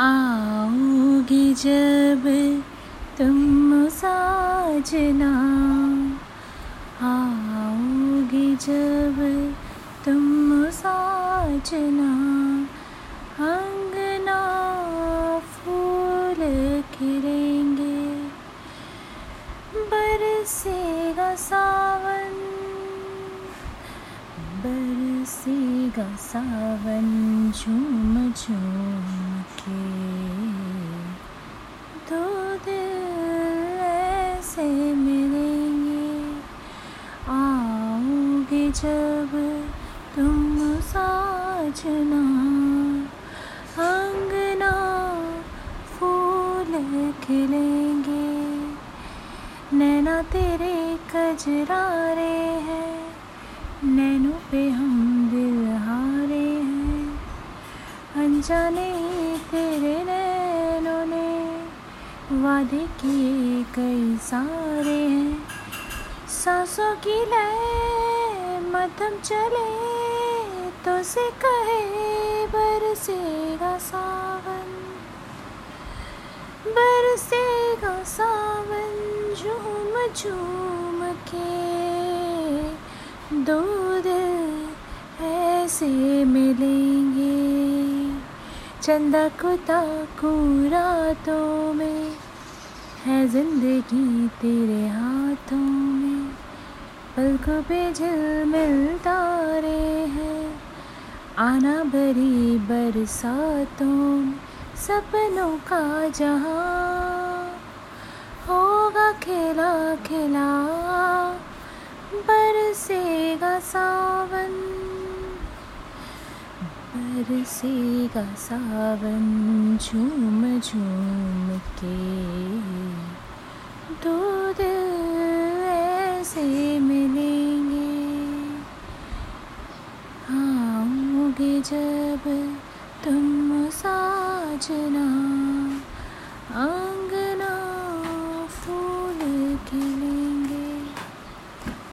आओगी जब तुम साजना। आओगी जब तुम साजना। अंगना फूल खिलेंगे बरसेगा सावन। बरसेगा सावन झूम झूम के। दो दिल ऐसे मिलेंगे, आओगे जब तुम साजना। अंगना फूल खिलेंगे, नैना तेरे कजरारे हैं। नैनों पे हम ही तेरे नैनों ने वादे किए कई सारे हैं। सांसों की लय मध्यम चले तो से कहे बरसेगा सावन। बरसेगा सावन झूम झूम के। दो दिल ऐसे मिलेंगे। चंदा को ताकू रातों में है ज़िंदगी तेरे हाथों में। पलकों पे झिल मिलता रे है, आना भरी बरसातों सपनों का जहाँ होगा खिला खिला बरसेगा सावन बरसेगा सावन झूम झूम के। दो दिल ऐसे मिलेंगे। आओगे जब तुम साजना।